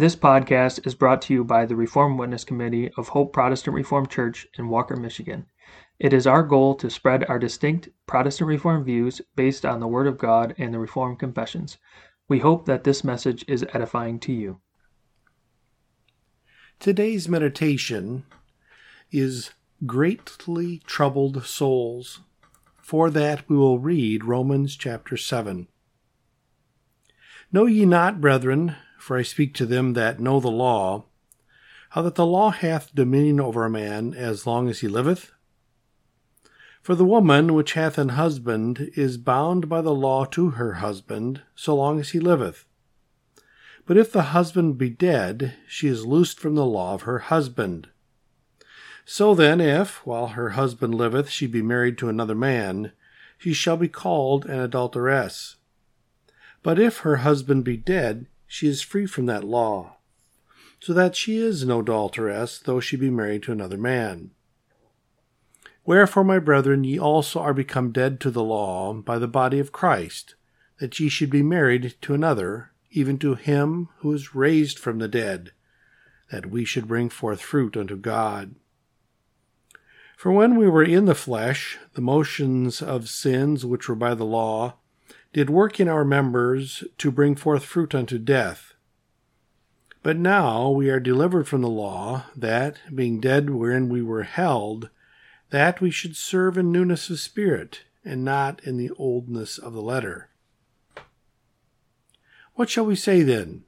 This podcast is brought to you by the Reformed Witness Committee of Hope Protestant Reformed Church in Walker, Michigan. It is our goal to spread our distinct Protestant Reformed views based on the Word of God and the Reformed Confessions. We hope that this message is edifying to you. Today's meditation is Greatly Troubled Souls. For that we will read Romans chapter 7. Know ye not, brethren, for I speak to them that know the law, how that the law hath dominion over a man as long as he liveth? For the woman which hath an husband is bound by the law to her husband so long as he liveth. But if the husband be dead, she is loosed from the law of her husband. So then, if, while her husband liveth, she be married to another man, she shall be called an adulteress. But if her husband be dead, she is free from that law, so that she is no adulteress, though she be married to another man. Wherefore, my brethren, ye also are become dead to the law by the body of Christ, that ye should be married to another, even to him who is raised from the dead, that we should bring forth fruit unto God. For when we were in the flesh, the motions of sins which were by the law did work in our members to bring forth fruit unto death. But now we are delivered from the law, that, being dead wherein we were held, that we should serve in newness of spirit, and not in the oldness of the letter. What shall we say then?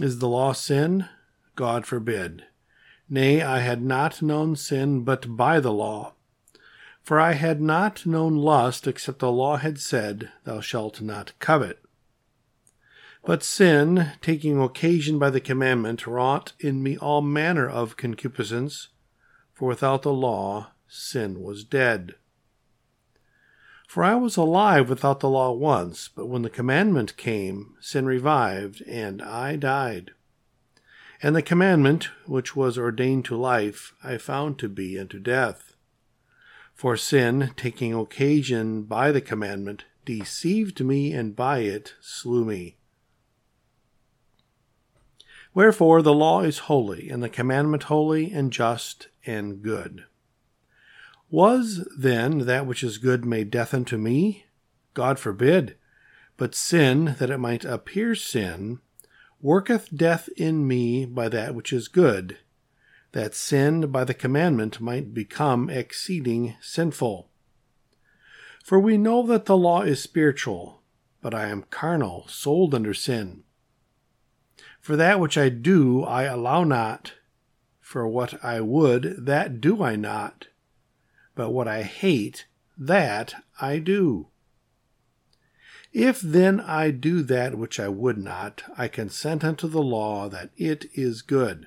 Is the law sin? God forbid. Nay, I had not known sin but by the law. For I had not known lust except the law had said, Thou shalt not covet. But sin, taking occasion by the commandment, wrought in me all manner of concupiscence, for without the law sin was dead. For I was alive without the law once, but when the commandment came, sin revived, and I died. And the commandment, which was ordained to life, I found to be unto death. For sin, taking occasion by the commandment, deceived me, and by it slew me. Wherefore the law is holy, and the commandment holy, and just, and good. Was then that which is good made death unto me? God forbid. But sin, that it might appear sin, worketh death in me by that which is good, that sin by the commandment might become exceeding sinful. For we know that the law is spiritual, but I am carnal, sold under sin. For that which I do, I allow not. For what I would, that do I not. But what I hate, that I do. If then I do that which I would not, I consent unto the law that it is good.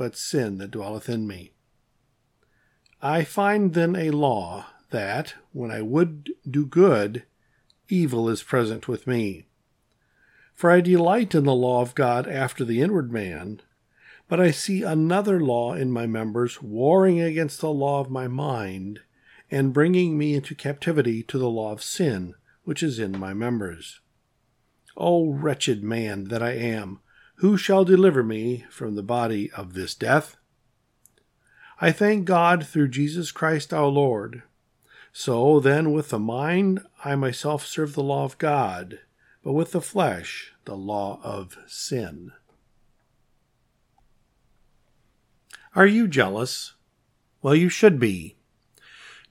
but sin that dwelleth in me. I find then a law that, when I would do good, evil is present with me. For I delight in the law of God after the inward man, but I see another law in my members warring against the law of my mind, and bringing me into captivity to the law of sin which is in my members. O wretched man that I am! Who shall deliver me from the body of this death? I thank God through Jesus Christ our Lord. So then, with the mind, I myself serve the law of God, but with the flesh, the law of sin. Are you jealous? Well, you should be.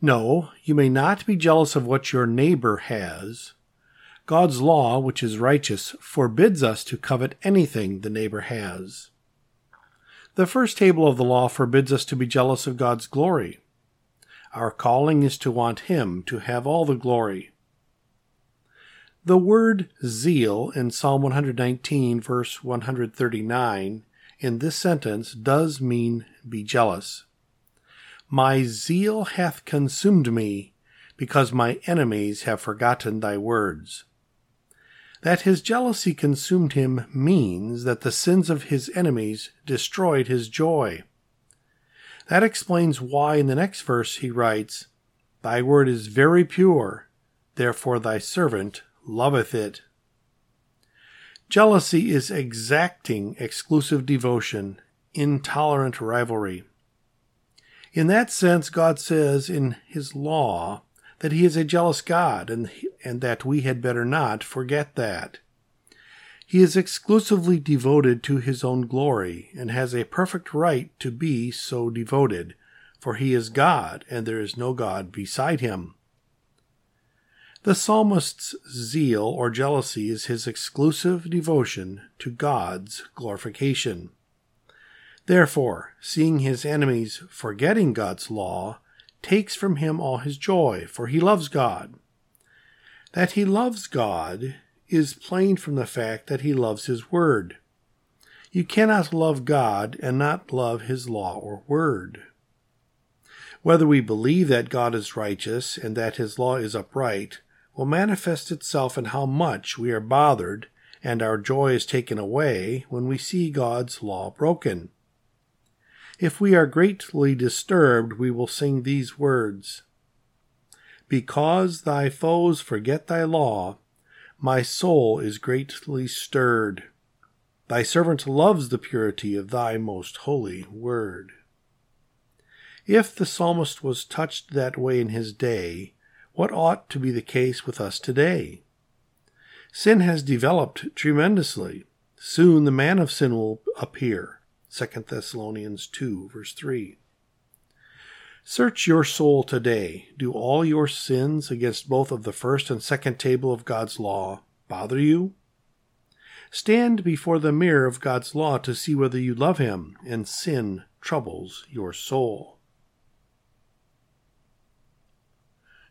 No, you may not be jealous of what your neighbor has, God's law, which is righteous, forbids us to covet anything the neighbor has. The first table of the law forbids us to be jealous of God's glory. Our calling is to want Him to have all the glory. The word zeal in Psalm 119, verse 139, in this sentence does mean be jealous. My zeal hath consumed me, because my enemies have forgotten thy words. That his jealousy consumed him means that the sins of his enemies destroyed his joy. That explains why in the next verse he writes, Thy word is very pure, therefore thy servant loveth it. Jealousy is exacting exclusive devotion, intolerant rivalry. In that sense, God says in His law that He is a jealous God and, and that we had better not forget that. He is exclusively devoted to His own glory and has a perfect right to be so devoted, for He is God and there is no God beside Him. The psalmist's zeal or jealousy is his exclusive devotion to God's glorification. Therefore, seeing his enemies forgetting God's law takes from him all his joy, for he loves God. That he loves God is plain from the fact that he loves his word. You cannot love God and not love his law or word. Whether we believe that God is righteous and that his law is upright, will manifest itself in how much we are bothered and our joy is taken away when we see God's law broken. If we are greatly disturbed, we will sing these words Because thy foes forget thy law, my soul is greatly stirred. Thy servant loves the purity of thy most holy word. If the psalmist was touched that way in his day, what ought to be the case with us today? Sin has developed tremendously. Soon the man of sin will appear. 2 Thessalonians 2, verse 3. Search your soul today. Do all your sins against both of the first and second table of God's law bother you? Stand before the mirror of God's law to see whether you love Him and sin troubles your soul.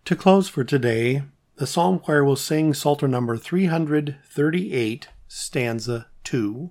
To close for today, the Psalm Choir will sing Psalter number 338, stanza 2.